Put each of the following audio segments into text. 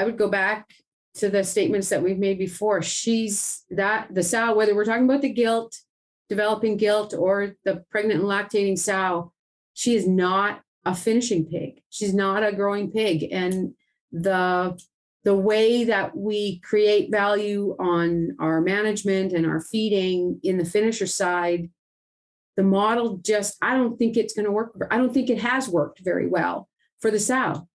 I would go back to the statements that we've made before. She's that the sow, whether we're talking about the gilt, developing gilt, or the pregnant and lactating sow, she is not a finishing pig. She's not a growing pig. And the the way that we create value on our management and our feeding in the finisher side, the model just, I don't think it's going to work. I don't think it has worked very well for the sow.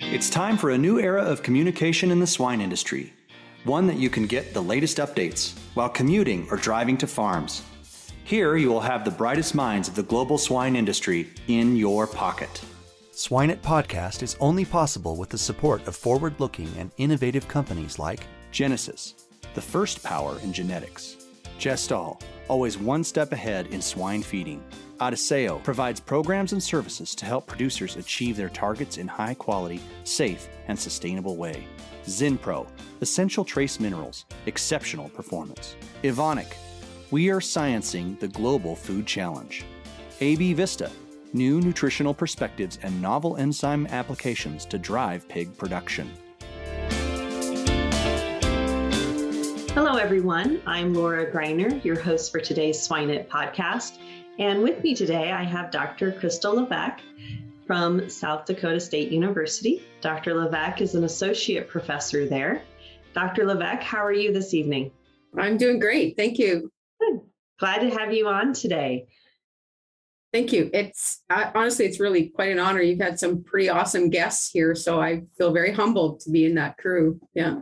It's time for a new era of communication in the swine industry. One that you can get the latest updates while commuting or driving to farms. Here you will have the brightest minds of the global swine industry in your pocket. Swine Podcast is only possible with the support of forward looking and innovative companies like Genesus, the first power in genetics, Gestal, always one step ahead in swine feeding. Adisseo provides programs and services to help producers achieve their targets in high quality, safe, and sustainable way. Zinpro, essential trace minerals, exceptional performance. Evonik, we are sciencing the global food challenge. AB Vista, new nutritional perspectives and novel enzyme applications to drive pig production. Hello, everyone. I'm Laura Greiner, your host for today's Swine It podcast. And with me today, I have Dr. Crystal Levesque from South Dakota State University. Dr. Levesque is an associate professor there. Dr. Levesque, how are you this evening? I'm doing great. Thank you. Good. Glad to have you on today. Thank you. It's uh, honestly, it's really quite an honor. You've had some pretty awesome guests here, so I feel very humbled to be in that crew. Yeah.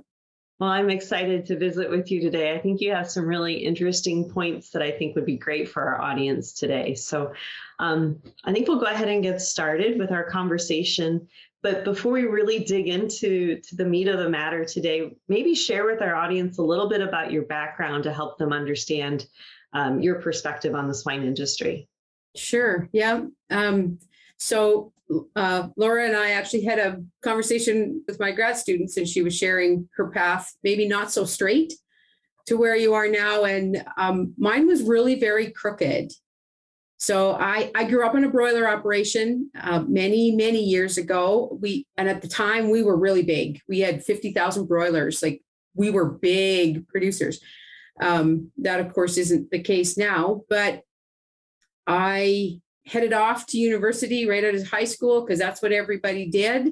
Well, I'm excited to visit with you today. I think you have some really interesting points that I think would be great for our audience today. So um, I think we'll go ahead and get started with our conversation. But before we really dig into to the meat of the matter today, maybe share with our audience a little bit about your background to help them understand um, your perspective on the swine industry. Sure. Yeah. Um, so uh, Laura and I actually had a conversation with my grad students, and she was sharing her path, maybe not so straight to where you are now. And um, mine was really very crooked. So I, I grew up in a broiler operation uh, many, many years ago. We and at the time we were really big. We had 50,000 broilers. Like we were big producers. Um, that of course isn't the case now, but I headed off to university right out of high school because that's what everybody did.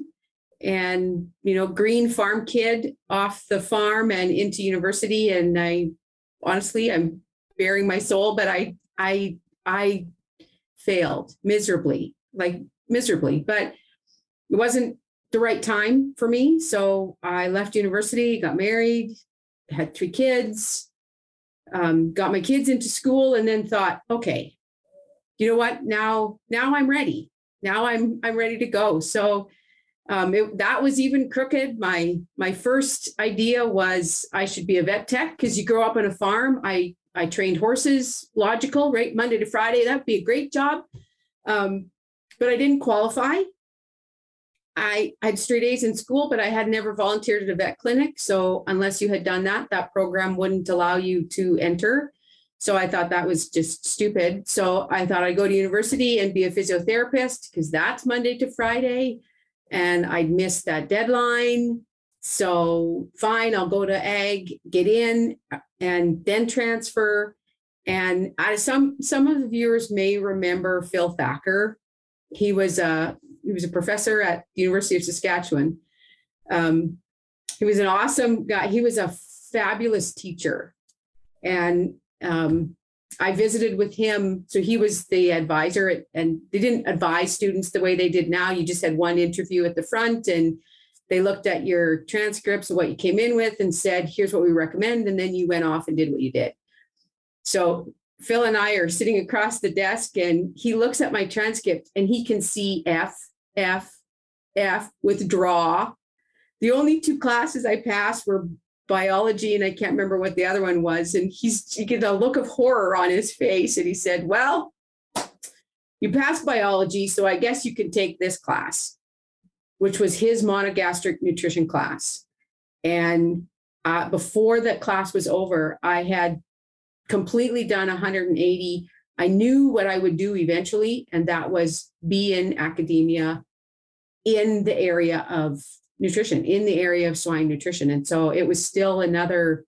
And, you know, green farm kid off the farm and into university. And I honestly, I'm bearing my soul, but I, I, I failed miserably, like miserably, but it wasn't the right time for me. So I left university, got married, had three kids, um, got my kids into school, and then thought, okay, you know what? Now now i'm ready. Now i'm i'm ready to go. So um, it, that was even crooked. My my first idea was i should be a vet tech because you grow up on a farm. I i trained horses logical right? Monday to friday that'd be a great job. Um, but i didn't qualify. I, had straight A's in school, but I had never volunteered at a vet clinic. So unless you had done that, that program wouldn't allow you to enter. So I thought that was just stupid. So I thought I'd go to university and be a physiotherapist because that's Monday to Friday. And I'd miss that deadline. So fine, I'll go to ag, get in, and then transfer. And I, some some of the viewers may remember Phil Thacker. He was a he was a professor at the University of Saskatchewan. Um, he was an awesome guy. He was a fabulous teacher, and um, I visited with him. So he was the advisor, at, and they didn't advise students the way they did now. You just had one interview at the front, and they looked at your transcripts of what you came in with and said, here's what we recommend. And then you went off and did what you did. So Phil and I are sitting across the desk, and he looks at my transcript and he can see F, F, F, withdraw. The only two classes I passed were biology and I can't remember what the other one was. And he's he get a look of horror on his face and he said, Well, you passed biology, so I guess you can take this class, which was his monogastric nutrition class. And uh, before that class was over, I had completely done 180. I knew what I would do eventually, and that was be in academia in the area of nutrition, in the area of swine nutrition. And so it was still another,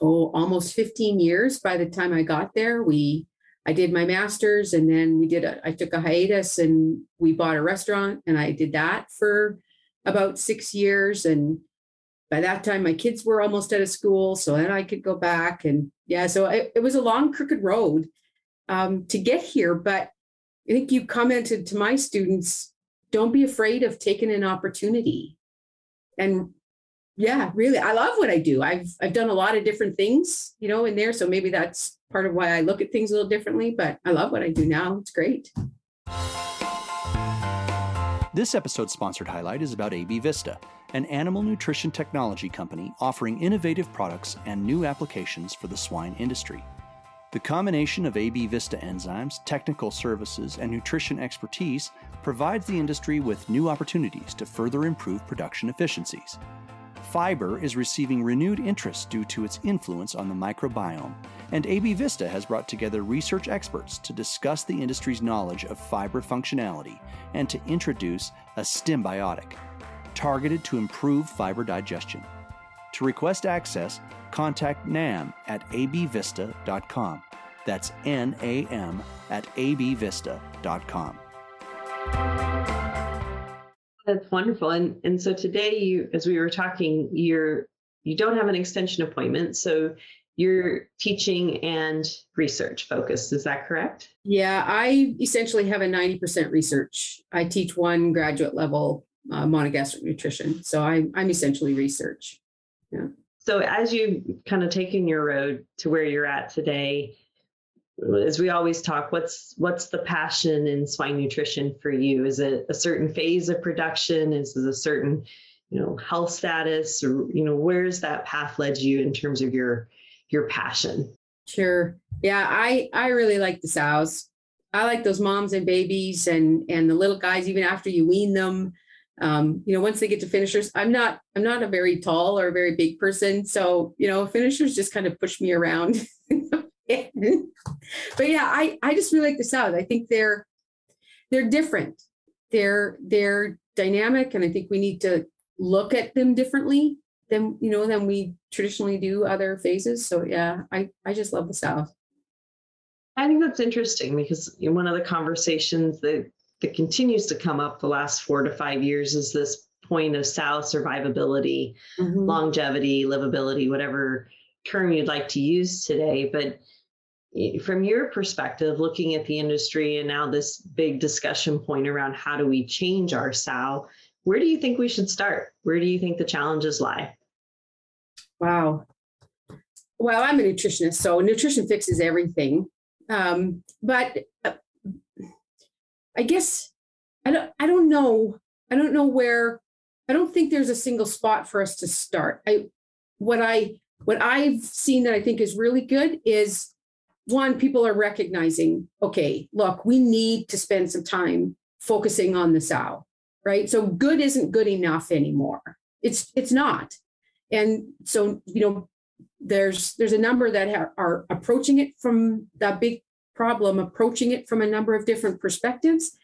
oh, almost 15 years by the time I got there. We, I did my master's and then we did, a, I took a hiatus and we bought a restaurant and I did that for about six years. And by that time, my kids were almost out of school. So then I could go back. And yeah, so it, it was a long, crooked road um, to get here. But I think you commented to my students don't be afraid of taking an opportunity. And yeah, really, I love what I do. I've I've done a lot of different things, you know, in there. So maybe that's part of why I look at things a little differently. But I love what I do now. It's great. This episode's sponsored highlight is about AB Vista, an animal nutrition technology company offering innovative products and new applications for the swine industry. The combination of AB Vista enzymes, technical services, and nutrition expertise provides the industry with new opportunities to further improve production efficiencies. Fiber is receiving renewed interest due to its influence on the microbiome, and AB Vista has brought together research experts to discuss the industry's knowledge of fiber functionality and to introduce a Stimbiotic, targeted to improve fiber digestion. To request access, contact NAM at abvista.com. That's N A M at abvista.com. That's wonderful. And and so today you as we were talking, you're you don't have an extension appointment. So you're teaching and research focused. Is that correct? Yeah, I essentially have a 90% research. I teach one graduate level uh, monogastric nutrition. So I, I'm essentially research. Yeah. So as you kind of taken your road to where you're at today, as we always talk, what's what's the passion in swine nutrition for you? Is it a certain phase of production? Is it a certain, you know, health status, or you know, where's that path led you in terms of your your passion? Sure. Yeah, I I really like the sows. I like those moms and babies and and the little guys even after you wean them. Um, you know, once they get to finishers, I'm not I'm not a very tall or a very big person, so you know, finishers just kind of push me around. but yeah, I I just really like the sows. I think they're they're different. They're they're dynamic, and I think we need to look at them differently than you know than we traditionally do other phases. So yeah, I I just love the sows. I think that's interesting because one of the conversations that that continues to come up the last four to five years is this point of sow survivability, mm-hmm. longevity, livability, whatever term you'd like to use today. But from your perspective, looking at the industry and now this big discussion point around how do we change our sow, where do you think we should start? Where do you think the challenges lie? Wow. Well, I'm a nutritionist, so nutrition fixes everything. Um, but uh, I guess I don't. I don't know. I don't know where. I don't think there's a single spot for us to start. I what I what I've seen that I think is really good is one, people are recognizing, okay, look, we need to spend some time focusing on the sow, right? So good isn't good enough anymore. It's it's not. And so, you know, there's there's a number that ha- are approaching it from that big problem, approaching it from a number of different perspectives.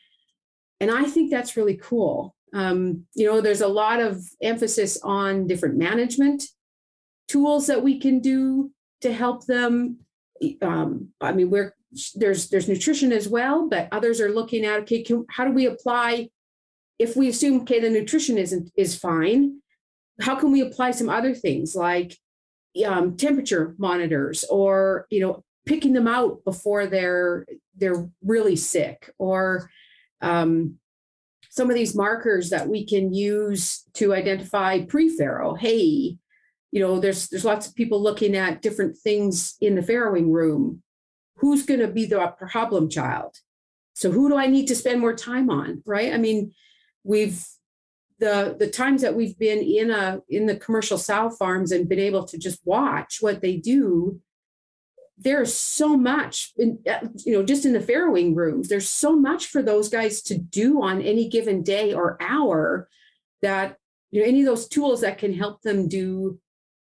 And I think that's really cool. Um, you know, there's a lot of emphasis on different management tools that we can do to help them um, I mean, we're there's there's nutrition as well, but others are looking at okay, can, how do we apply? If we assume okay, the nutrition isn't is fine, how can we apply some other things like um, temperature monitors or you know picking them out before they're they're really sick or um, some of these markers that we can use to identify pre-farrow. Hey, you know there's there's lots of people looking at different things in the farrowing room. Who's going to be the problem child? So who do i need to spend more time on right? I mean we've the the times that we've been in a in the commercial sow farms and been able to just watch what they do there's so much in, you know just in the farrowing rooms there's so much for those guys to do on any given day or hour that you know any of those tools that can help them do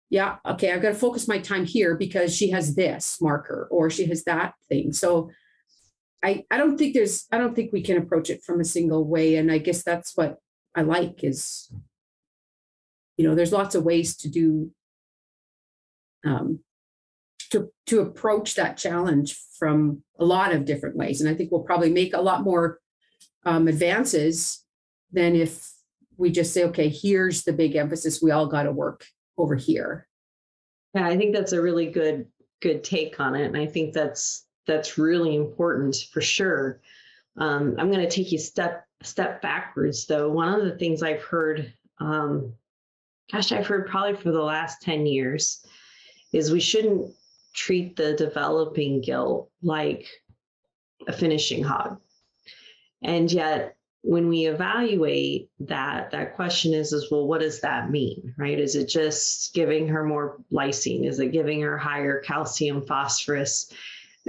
yeah, okay, I've got to focus my time here because she has this marker or she has that thing. So I, I don't think there's, I don't think we can approach it from a single way. And I guess that's what I like is, you know, there's lots of ways to do, um, to, to approach that challenge from a lot of different ways. And I think we'll probably make a lot more um, advances than if we just say, okay, here's the big emphasis. We all got to work over here. Yeah, I think that's a really good good take on it, and I think that's that's really important for sure. Um, I'm going to take you step step backwards though. One of the things I've heard, um, gosh, I've heard probably for the last ten years, is we shouldn't treat the developing gilt like a finishing hog, and yet when we evaluate that, that question is, is well, what does that mean, right? Is it just giving her more lysine? Is it giving her higher calcium, phosphorus?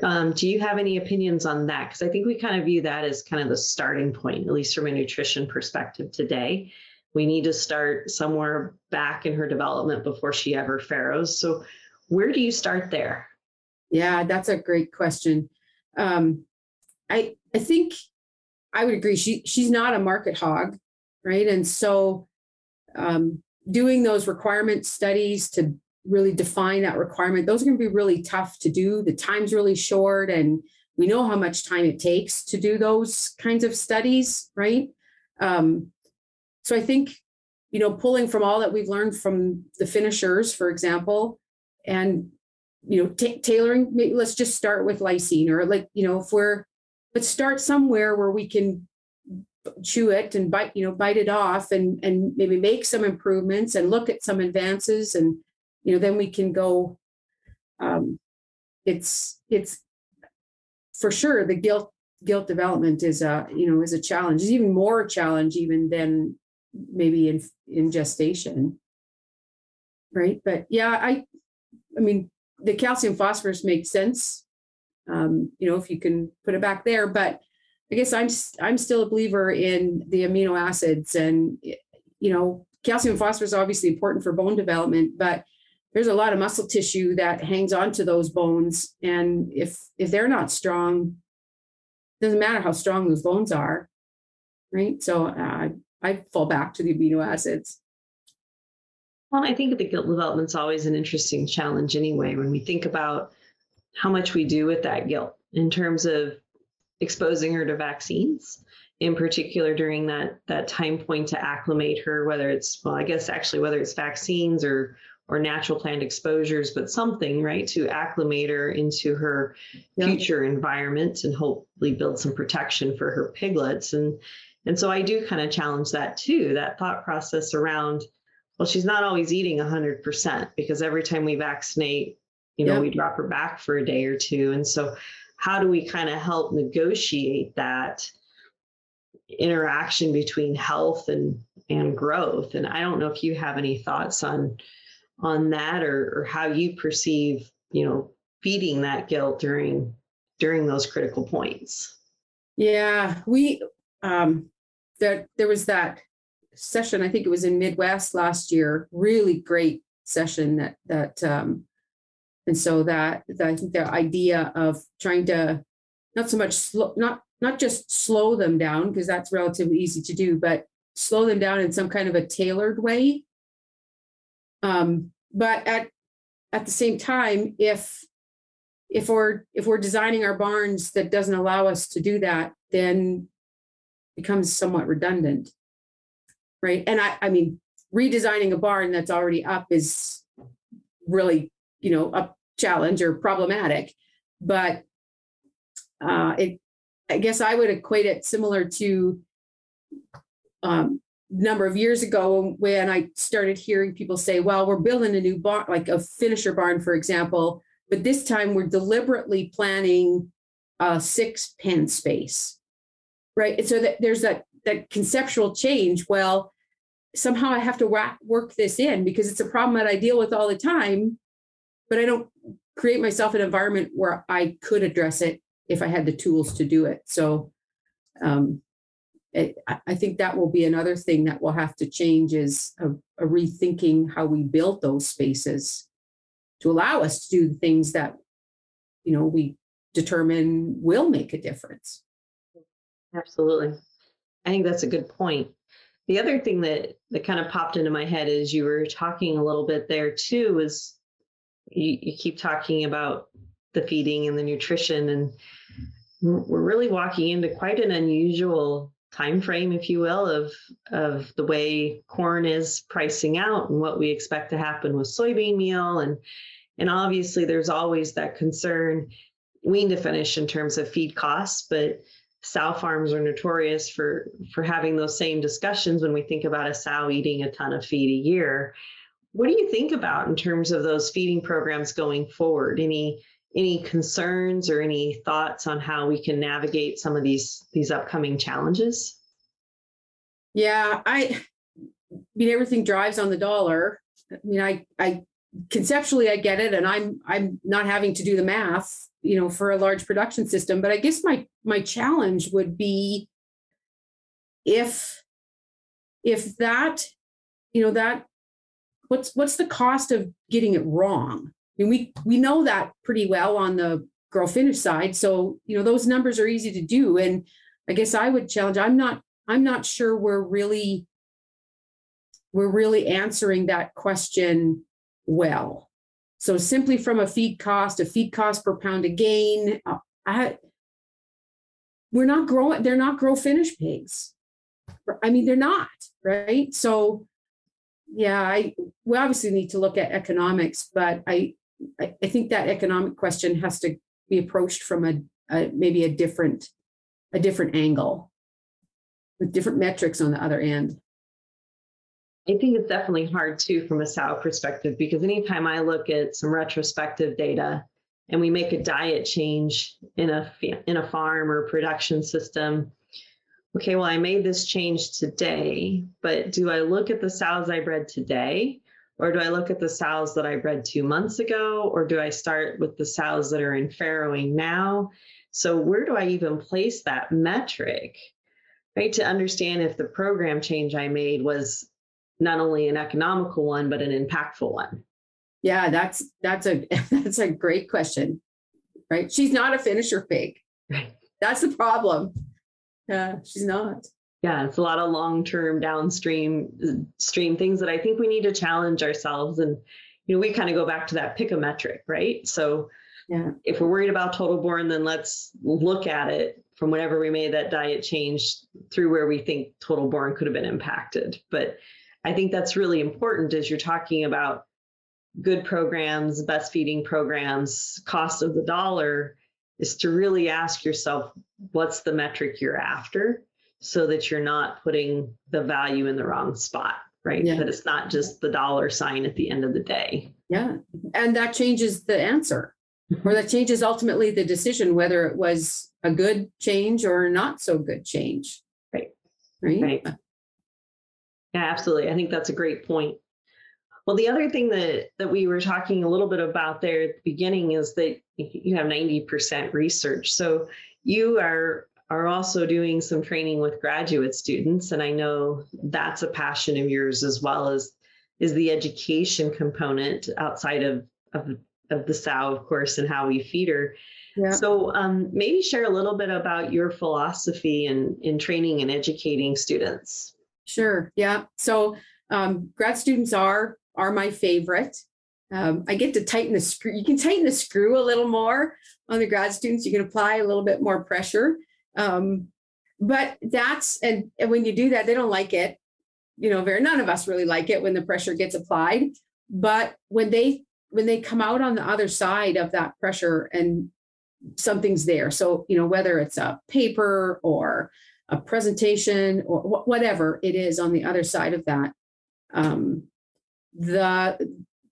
Um, do you have any opinions on that? Because I think we kind of view that as kind of the starting point, at least from a nutrition perspective today. We need to start somewhere back in her development before she ever farrows. So, where do you start there? Yeah, that's a great question. Um, I I think I would agree. She she's not a market hog, right? And so um, doing those requirement studies to really define that requirement, those are going to be really tough to do. The time's really short, and we know how much time it takes to do those kinds of studies, right? Um, so I think you know pulling from all that we've learned from the finishers, for example, and you know t- tailoring. Maybe let's just start with lysine, or like you know if we're but start somewhere where we can chew it and bite you know bite it off and and maybe make some improvements and look at some advances and you know then we can go um it's it's for sure the gilt gilt development is a you know is a challenge it's even more a challenge even than maybe in in gestation right but yeah i i mean the calcium phosphorus makes sense um, you know, if you can put it back there. But I guess I'm I'm still a believer in the amino acids, and you know, calcium phosphorus is obviously important for bone development, but there's a lot of muscle tissue that hangs onto those bones, and if if they're not strong, doesn't matter how strong those bones are, right? So uh, I fall back to the amino acids. Well, I think the gilt development's always an interesting challenge anyway. When we think about how much we do with that gilt in terms of exposing her to vaccines in particular during that that time point to acclimate her whether it's well i guess actually whether it's vaccines or or natural plant exposures but something right to acclimate her into her future environment and hopefully build some protection for her piglets and and so i do kind of challenge that too that thought process around well she's not always eating 100% because every time we vaccinate you know, yep. we drop her back for a day or two. And so, how do we kind of help negotiate that interaction between health and and growth? And I don't know if you have any thoughts on on that or or how you perceive, you know, feeding that gilt during during those critical points. Yeah, we um there there was that session, I think it was in Midwest last year, really great session that that um and so that, that I think the idea of trying to not so much slow, not not just slow them down because that's relatively easy to do, but slow them down in some kind of a tailored way. Um, but at at the same time, if if we're if we're designing our barns that doesn't allow us to do that, then becomes somewhat redundant, right? And I I mean, redesigning a barn that's already up is really you know a challenge or problematic but uh, it i guess i would equate it similar to um, number of years ago when i started hearing people say well we're building a new barn like a finisher barn for example but this time we're deliberately planning a sick pen space right and so that there's that that conceptual change well somehow i have to work this in because it's a problem that i deal with all the time but I don't create myself an environment where I could address it if I had the tools to do it. So um, it, I think that will be another thing that will have to change is a, a rethinking how we build those spaces to allow us to do the things that you know we determine will make a difference. Absolutely. I think that's a good point. The other thing that that kind of popped into my head is you were talking a little bit there too was you, you keep talking about the feeding and the nutrition and we're really walking into quite an unusual time frame if you will of of the way corn is pricing out and what we expect to happen with soybean meal and and obviously there's always that concern wean to finish in terms of feed costs but sow farms are notorious for for having those same discussions when we think about a sow eating a ton of feed a year. What do you think about in terms of those feeding programs going forward? Any any concerns or any thoughts on how we can navigate some of these these upcoming challenges? Yeah, I, I mean, everything drives on the dollar. I mean, I, I conceptually, I get it, and I'm, I'm not having to do the math, you know, for a large production system. But I guess my, my challenge would be if, if that, you know, that, what's, what's the cost of getting it wrong? I mean, we, we know that pretty well on the grow finish side. So, you know, those numbers are easy to do. And I guess I would challenge, I'm not I'm not sure we're really we're really answering that question well. So simply from a feed cost, a feed cost per pound of gain, uh, I, we're not growing. They're not grow finish pigs. I mean, they're not right. So yeah, I we obviously need to look at economics, but I I, think that economic question has to be approached from a, a maybe a different a different angle with different metrics on the other end. I think it's definitely hard too from a sow perspective because anytime I look at some retrospective data and we make a diet change in a in a farm or production system, okay, well I made this change today, but do I look at the sows I bred today or do I look at the sows that I bred 2 months ago or do I start with the sows that are in farrowing now? So where do I even place that metric? right? To understand if the program change I made was not only an economical one, but an impactful one. Yeah, that's that's a that's a great question. Right. She's not a finisher pig. Right. That's the problem. Yeah, she's not. Yeah, it's a lot of long-term downstream stream things that I think we need to challenge ourselves. And you know, we kind of go back to that pick a metric, right? So yeah. if we're worried about total born, then let's look at it from whenever we made that diet change through where we think total born could have been impacted. But I think that's really important as you're talking about good programs, best feeding programs, cost of the dollar, is to really ask yourself what's the metric you're after so that you're not putting the value in the wrong spot, right? Yeah. That it's not just the dollar sign at the end of the day. Yeah. And that changes the answer or that changes ultimately the decision whether it was a good change or not so good change. Right. Right. Right. Yeah, absolutely. I think that's a great point. Well, the other thing that that we were talking a little bit about there at the beginning is that you have 90% research. So you are are also doing some training with graduate students and I know that's a passion of yours as well as is the education component outside of of of the sow, of course, and how we feed her. Yeah. So um, maybe share a little bit about your philosophy in, in training and educating students. Sure. Yeah. So um, grad students are are my favorite. Um, I get to tighten the screw. You can tighten the screw a little more on the grad students. You can apply a little bit more pressure. Um, but that's and, and when you do that, they don't like it. You know, very none of us really like it when the pressure gets applied. But when they when they come out on the other side of that pressure and something's there. So, you know, whether it's a paper or a presentation or wh- whatever it is on the other side of that, um, the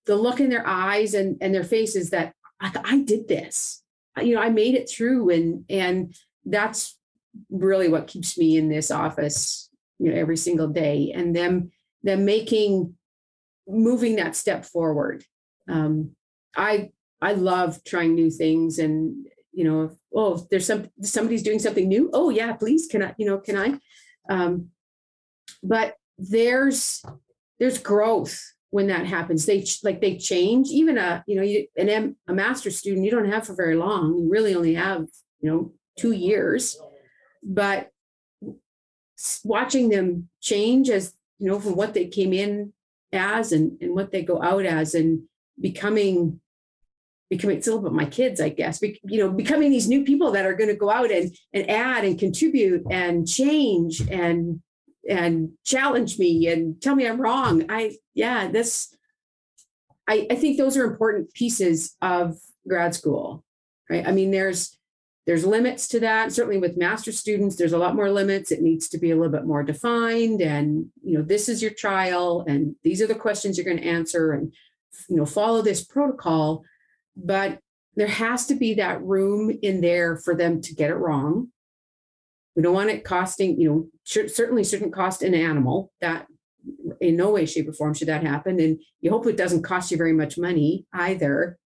the look in their eyes and and their faces that I, I did this, you know, I made it through, and and that's really what keeps me in this office, you know, every single day, and them them making moving that step forward. Um, I I love trying new things and you know, oh, there's some somebody's doing something new. Oh yeah, please, can I? You know, can I? Um, but there's there's growth when that happens. They like they change. Even a you know you, an M, a master student you don't have for very long. You really only have you know two years, but watching them change as you know from what they came in as and and what they go out as and becoming becoming it's a little bit my kids i guess Be, you know becoming these new people that are going to go out and and add and contribute and change and and challenge me and tell me i'm wrong. I yeah this i i think those are important pieces of grad school right? I mean there's there's limits to that. Certainly with master students there's a lot more limits. It needs to be a little bit more defined and you know this is your trial and these are the questions you're going to answer and you know follow this protocol but there has to be that room in there for them to get it wrong. We don't want it costing, you know, certainly shouldn't cost an animal that in no way, shape, or form should that happen. And you hope it doesn't cost you very much money either.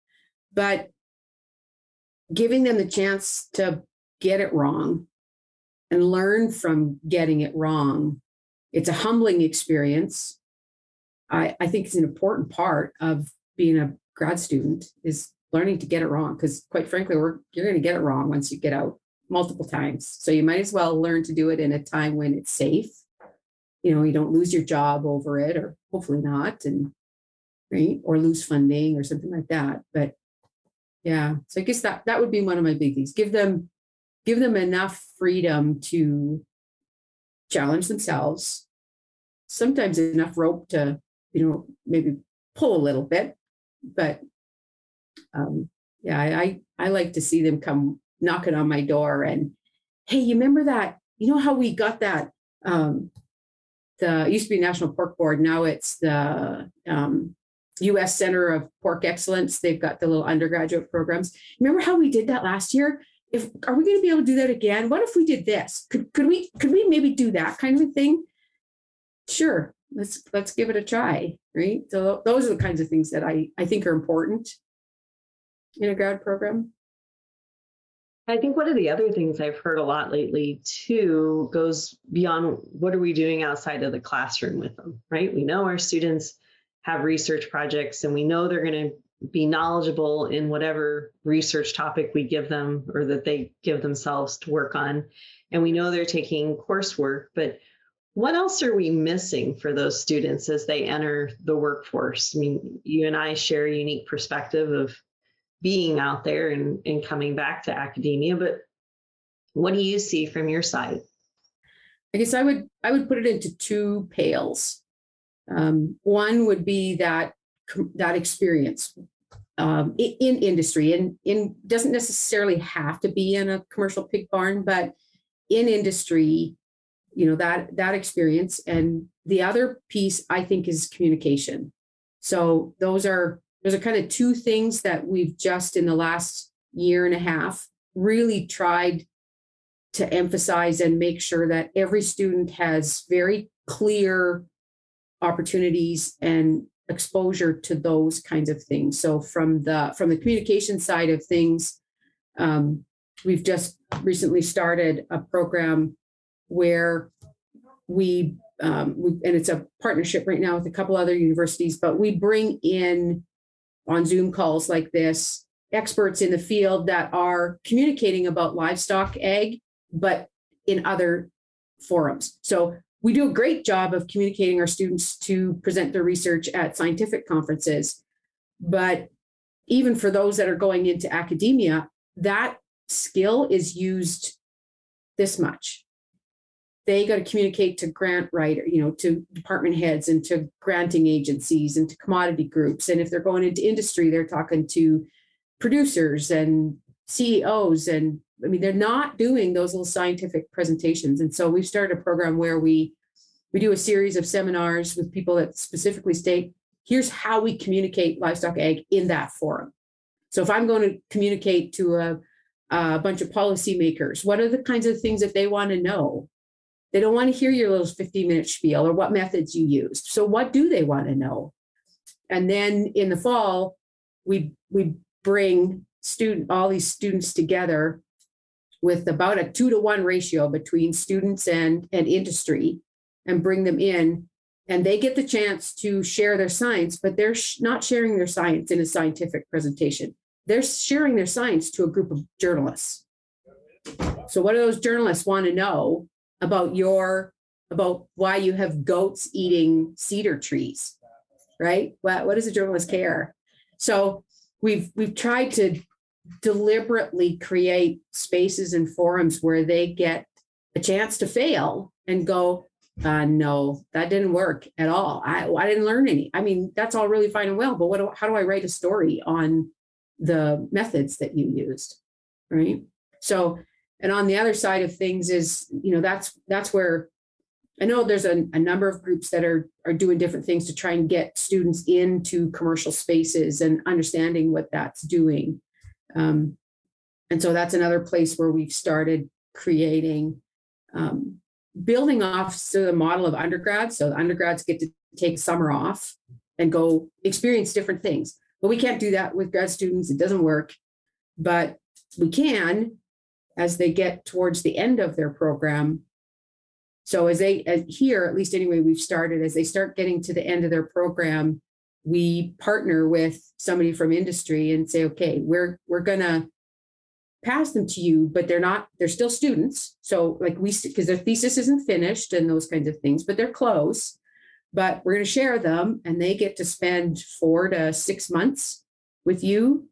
But giving them the chance to get it wrong and learn from getting it wrong, it's a humbling experience. I, I think it's an important part of being a grad student is learning to get it wrong because quite frankly we're you're going to get it wrong once you get out multiple times. So you might as well learn to do it in a time when it's safe. You know you don't lose your job over it or hopefully not and right or lose funding or something like that but yeah. So i guess that that would be one of my biggies. Give them give them enough freedom to challenge themselves. Sometimes enough rope to you know maybe pull a little bit but um, yeah, I, I like to see them come knocking on my door and hey, you remember that? You know how we got that? Um, the used to be National Pork Board. Now it's the um, U.S. Center of Pork Excellence. They've got the little undergraduate programs. Remember how we did that last year? If are we going to be able to do that again? What if we did this? Could could we could we maybe do that kind of thing? Sure, let's let's give it a try. Right. So those are the kinds of things that I I think are important in a grad program. I think one of the other things I've heard a lot lately too goes beyond what are we doing outside of the classroom with them, right? We know our students have research projects and we know they're going to be knowledgeable in whatever research topic we give them or that they give themselves to work on. And we know they're taking coursework, but what else are we missing for those students as they enter the workforce? I mean, you and I share a unique perspective of being out there and, and coming back to academia but what do you see from your side? I guess i would i would put it into two pails um, one would be that that experience um, in, in, industry and in doesn't necessarily have to be in a commercial pig barn but in industry you know that that experience. And the other piece i think is communication. So those are those are kind of two things that we've just in the last year and a half really tried to emphasize and make sure that every student has very clear opportunities and exposure to those kinds of things. So from the from the communication side of things um, we've just recently started a program where we um, we, and it's a partnership right now with a couple other universities but we bring in on Zoom calls like this, experts in the field that are communicating about livestock ag, but in other forums. So we do a great job of communicating our students to present their research at scientific conferences. But even for those that are going into academia, that skill is used this much they got to communicate to grant writer, you know, to department heads and to granting agencies and to commodity groups. And if they're going into industry, they're talking to producers and CEOs. And I mean, they're not doing those little scientific presentations. And so we've started a program where we we do a series of seminars with people that specifically state, here's how we communicate livestock ag in that forum. So if I'm going to communicate to a, a bunch of policymakers, what are the kinds of things that they want to know? They don't want to hear your little 15 minute spiel or what methods you used. So what do they want to know? And then in the fall, we we bring student all these students together with about a two to one ratio between students and and industry and bring them in and they get the chance to share their science, but they're sh- not sharing their science in a scientific presentation. They're sharing their science to a group of journalists. So what do those journalists want to know about your about why you have goats eating cedar trees? Right? What what does a journalist care? So we've we've tried to deliberately create spaces and forums where they get a chance to fail and go, uh, no, that didn't work at all. I, I didn't learn any. I mean, that's all really fine and well, but what do, how do I write a story on the methods that you used? Right. So, and on the other side of things is, you know, that's that's where I know there's a, a number of groups that are are doing different things to try and get students into commercial spaces and understanding what that's doing. Um, and so that's another place where we've started creating, um, building off to the model of undergrads. So undergrads get to take summer off and go experience different things. But we can't do that with grad students. It doesn't work. But we can as they get towards the end of their program. So as they as here, at least anyway, we've started as they start getting to the end of their program, we partner with somebody from industry and say, okay, we're we're gonna pass them to you, but they're not, they're still students. So like we because their thesis isn't finished and those kinds of things, but they're close. But we're gonna share them and they get to spend four to six months with you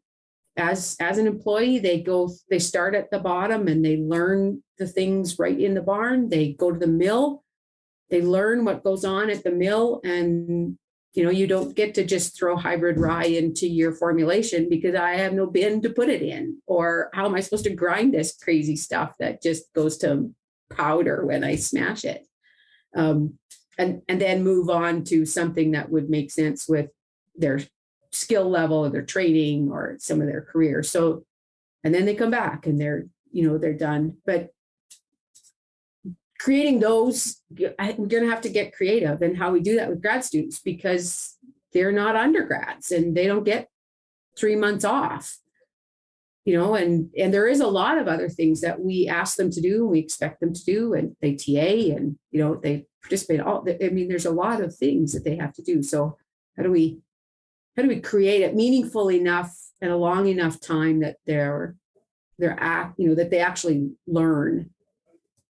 as as an employee they go they start at the bottom and they learn the things right in the barn they go to the mill they learn what goes on at the mill and you know, you don't get to just throw hybrid rye into your formulation because I have no bin to put it in. Or how am I supposed to grind this crazy stuff that just goes to powder when I smash it? Um, and, and then move on to something that would make sense with their skill level or their training or some of their career. So, and then they come back and they're, you know, they're done. But creating those, I'm going to have to get creative in how we do that with grad students because they're not undergrads and they don't get three months off. You know, and and there is a lot of other things that we ask them to do, and we expect them to do, and they TA and you know they participate. All I mean, there's a lot of things that they have to do. So how do we how do we create it meaningful enough and a long enough time that they're they're act you know that they actually learn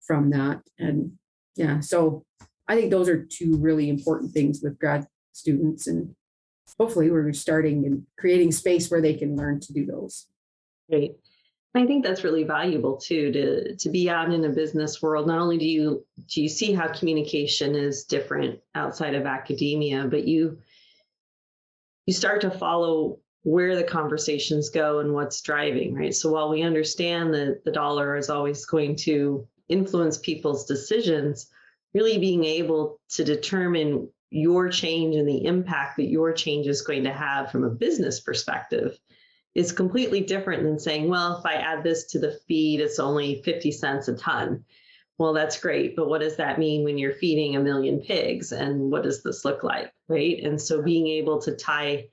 from that. And yeah, so I think those are two really important things with grad students. And hopefully we're starting and creating space where they can learn to do those. Great. I think that's really valuable too to to be out in a business world. Not only do you do you see how communication is different outside of academia, but you you start to follow where the conversations go and what's driving, right? So while we understand that the dollar is always going to influence people's decisions, really being able to determine your change and the impact that your change is going to have from a business perspective is completely different than saying, well, if I add this to the feed, it's only 50 cents a ton. Well, that's great, but what does that mean when you're feeding a million pigs? And what does this look like? Right. And so being able to tie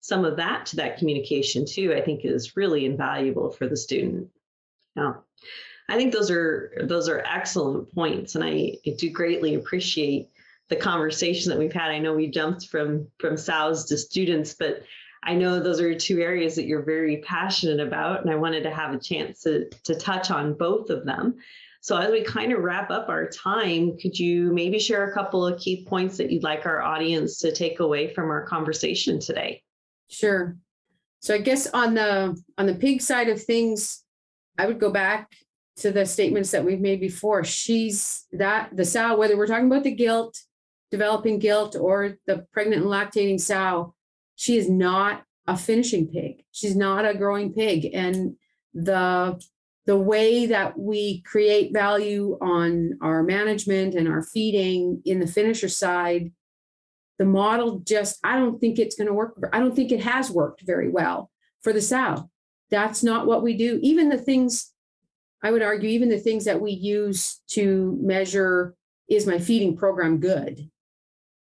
some of that to that communication too, I think is really invaluable for the student. Now, I think those are those are excellent points, and I, I do greatly appreciate the conversation that we've had. I know we jumped from from SOWs to students, but I know those are two areas that you're very passionate about, and I wanted to have a chance to to touch on both of them. So as we kind of wrap up our time, could you maybe share a couple of key points that you'd like our audience to take away from our conversation today? Sure. So I guess on the on the pig side of things, I would go back to the statements that we've made before. She's that the sow, whether we're talking about the gilt, developing gilt, or the pregnant and lactating sow, she is not a finishing pig. She's not a growing pig. And the the way that we create value on our management and our feeding in the finisher side, the model just, I don't think it's going to work. I don't think it has worked very well for the sow. That's not what we do. Even the things I would argue even the things that we use to measure is my feeding program good?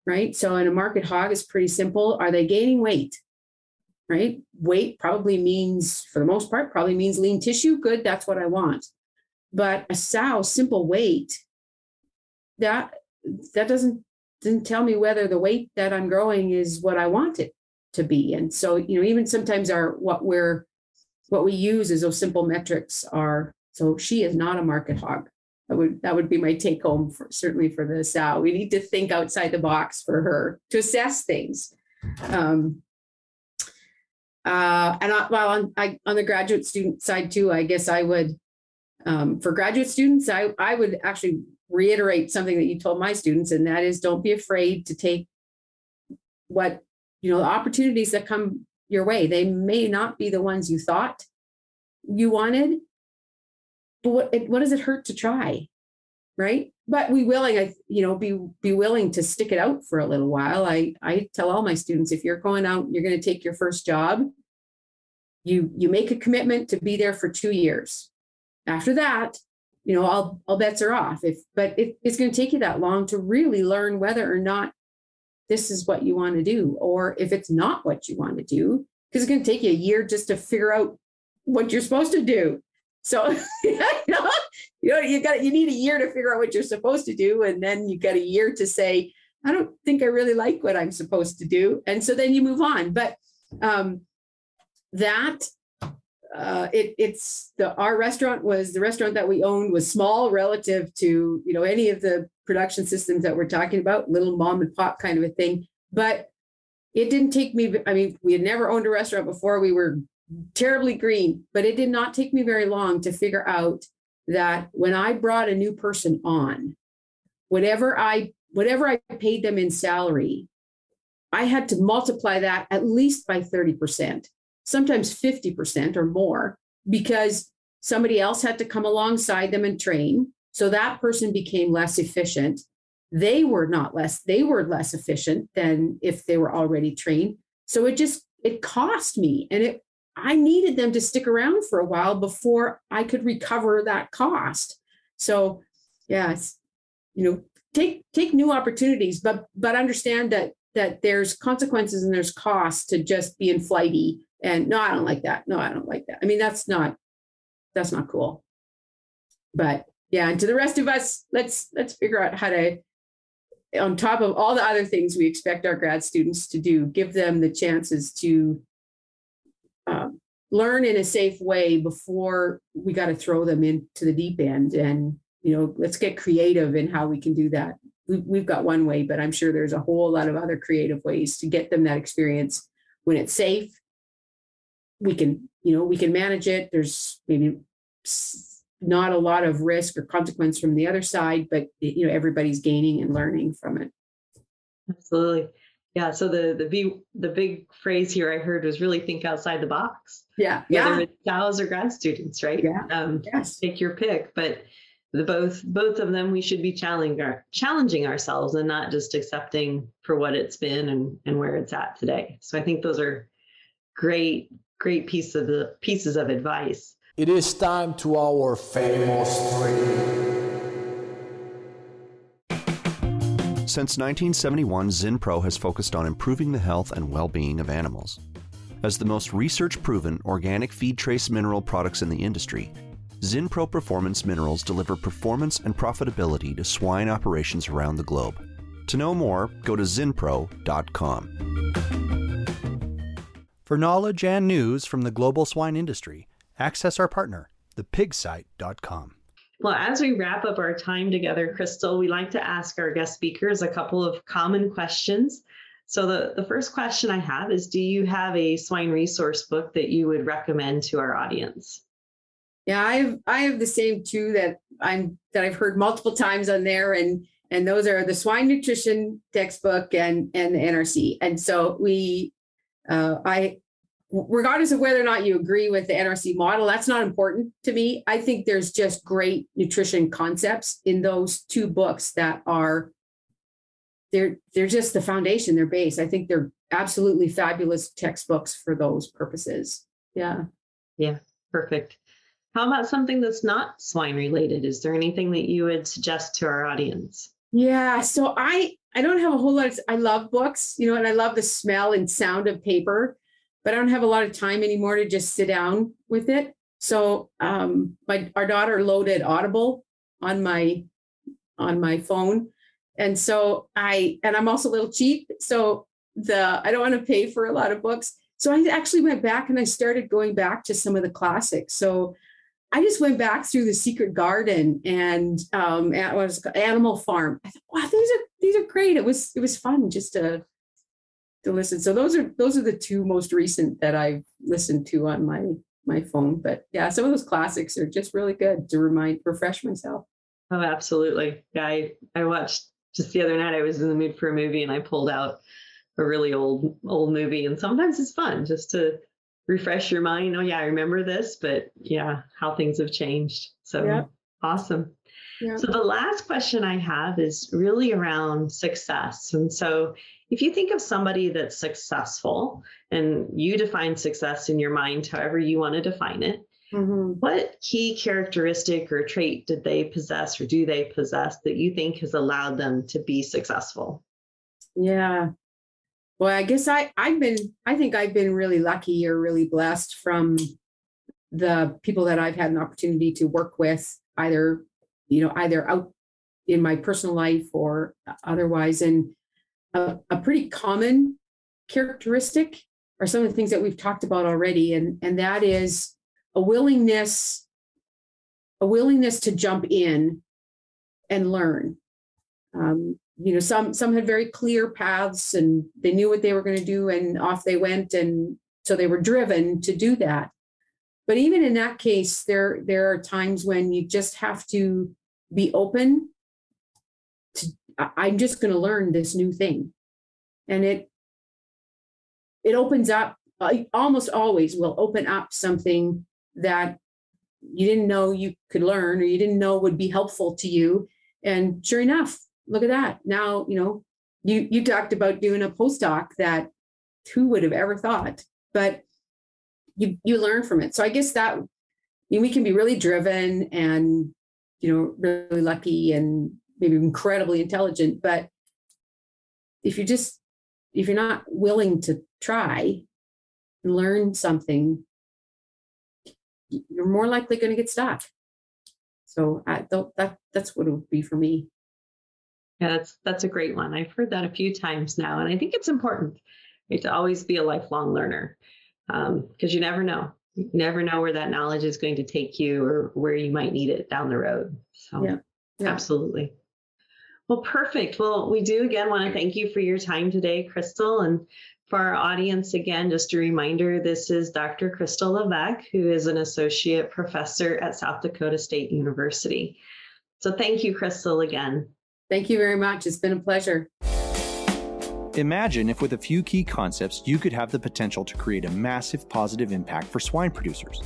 Right. So in a market hog is pretty simple. Are they gaining weight? Right. Weight probably means, for the most part, probably means lean tissue. Good. That's what I want. But a sow, simple weight, that that doesn't doesn't tell me whether the weight that I'm growing is what I want it to be. And so, you know, even sometimes our what we're what we use as those simple metrics are so she is not a market hog. That would that would be my take home for certainly for the sow. We need to think outside the box for her to assess things. Um, uh, and I, well, on I, on the graduate student side too, I guess I would um, for graduate students, I I would actually reiterate something that you told my students, and that is don't be afraid to take what you know the opportunities that come your way. They may not be the ones you thought you wanted, but what it, what does it hurt to try, right? But we willing, I you know, be be willing to stick it out for a little while. I I tell all my students if you're going out, you're going to take your first job. You you make a commitment to be there for two years. After that, you know, all all bets are off. If but it, it's going to take you that long to really learn whether or not this is what you want to do, or if it's not what you want to do, because it's going to take you a year just to figure out what you're supposed to do. So you know, you know, you got you need a year to figure out what you're supposed to do, and then you got a year to say, I don't think I really like what I'm supposed to do, and so then you move on. But um, that uh, it, it's the our restaurant was the restaurant that we owned was small relative to you know any of the production systems that we're talking about, little mom and pop kind of a thing. But it didn't take me. I mean, we had never owned a restaurant before. We were terribly green, but it did not take me very long to figure out that when I brought a new person on, whatever I whatever I paid them in salary, I had to multiply that at least by 30%, sometimes 50% or more, because somebody else had to come alongside them and train. So that person became less efficient. They were not less, they were less efficient than if they were already trained. So it just it cost me and it I needed them to stick around for a while before I could recover that cost. So, yes, you know, take take new opportunities, but but understand that that there's consequences and there's costs to just being flighty. And no, I don't like that. No, I don't like that. I mean, that's not that's not cool. But yeah, and to the rest of us, let's let's figure out how to on top of all the other things we expect our grad students to do, give them the chances to learn in a safe way before we got to throw them into the deep end. And, you know, let's get creative in how we can do that. We've, got one way, but I'm sure there's a whole lot of other creative ways to get them that experience when it's safe. We can, you know, we can manage it. There's maybe not a lot of risk or consequence from the other side, but you know, everybody's gaining and learning from it. Absolutely. Yeah. So the the big the big phrase here I heard was really think outside the box. Yeah. Whether Yeah. it's sows or grad students, right? Yeah. Um, Yes. take your pick, but the both both of them we should be challenging our, challenging ourselves and not just accepting for what it's been and and where it's at today. So I think those are great great piece of the pieces of advice. It is time to our famous three. Since 1971, Zinpro has focused on improving the health and well being of animals. As the most research proven organic feed trace mineral products in the industry, Zinpro Performance Minerals deliver performance and profitability to swine operations around the globe. To know more, go to zinpro.com. For knowledge and news from the global swine industry, access our partner, thepigsite.com. Well, as we wrap up our time together, Crystal, we like to ask our guest speakers a couple of common questions. So the, the first question I have is do you have a swine resource book that you would recommend to our audience? Yeah, I have I have the same two that I'm that I've heard multiple times on there, and and those are the swine nutrition textbook and and the NRC. And so we, uh, I, regardless of whether or not you agree with the NRC model, that's not important to me. I think there's just great nutrition concepts in those two books that are they're they're just the foundation, they're base. I think they're absolutely fabulous textbooks for those purposes. Yeah. Yeah, perfect. How about something that's not swine related? Is there anything that you would suggest to our audience? Yeah, so I I don't have a whole lot of I love books, you know, and I love the smell and sound of paper, but I don't have a lot of time anymore to just sit down with it. So um my our daughter loaded Audible on my on my phone And so I, and I'm also a little cheap. So the, I don't want to pay for a lot of books. So I actually went back and I started going back to some of the classics. So I just went back through the Secret Garden and um, was? Animal Farm. I thought, wow, these are these are great. It was it was fun just to to listen. So those are those are the two most recent that I've listened to on my my phone. But yeah, some of those classics are just really good to remind refresh myself. Oh, absolutely. Yeah, I, I watched just the other night. I was in the mood for a movie and I pulled out a really old old movie. And sometimes it's fun just to refresh your mind. Oh yeah, I remember this, but yeah, how things have changed. So Yep. awesome. Yeah. So the last question I have is really around success. And so if you think of somebody that's successful and you define success in your mind however you want to define it, Mhm. what key characteristic or trait did they possess or do they possess that you think has allowed them to be successful? Yeah. Well, I guess I I've been I think I've been really lucky or really blessed from the people that I've had an opportunity to work with, either you know either out in my personal life or otherwise. And a, a pretty common characteristic are some of the things that we've talked about already, and and that is a willingness a willingness to jump in and learn. Um, you know, some some had very clear paths and they knew what they were going to do, and off they went, and so they were driven to do that. But even in that case, there there are times when you just have to be open I- I'm just going to learn this new thing, and it it opens up. uh, Almost always will open up something that you didn't know you could learn or you didn't know would be helpful to you. And sure enough, look at that. Now, you know, you you talked about doing a postdoc that who would have ever thought, but you you learn from it. So I guess that I mean, we can be really driven and you know really lucky and maybe incredibly intelligent, but if you just if you're not willing to try and learn something, you're more likely going to get stuck. So I don't that that's what it would be for me. Yeah, that's that's a great one. I've heard that a few times now, and I think it's important right, to always be a lifelong learner um, because you never know. You never know where that knowledge is going to take you or where you might need it down the road. So, Yeah, yeah. absolutely. Well, perfect. Well, we do again want to thank you for your time today, Crystal. And for our audience, again, just a reminder this is Dr. Crystal Levesque, who is an associate professor at South Dakota State University. So, thank you, Crystal, again. Thank you very much. It's been a pleasure. Imagine if, with a few key concepts, you could have the potential to create a massive positive impact for swine producers.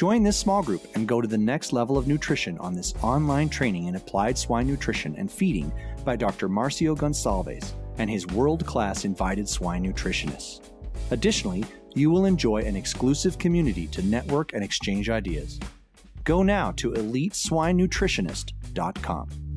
Join this small group and go to the next level of nutrition on this online training in applied swine nutrition and feeding by Dr. Marcio Gonçalves and his world class invited swine nutritionists. Additionally, you will enjoy an exclusive community to network and exchange ideas. Go now to eliteswinenutritionist.com.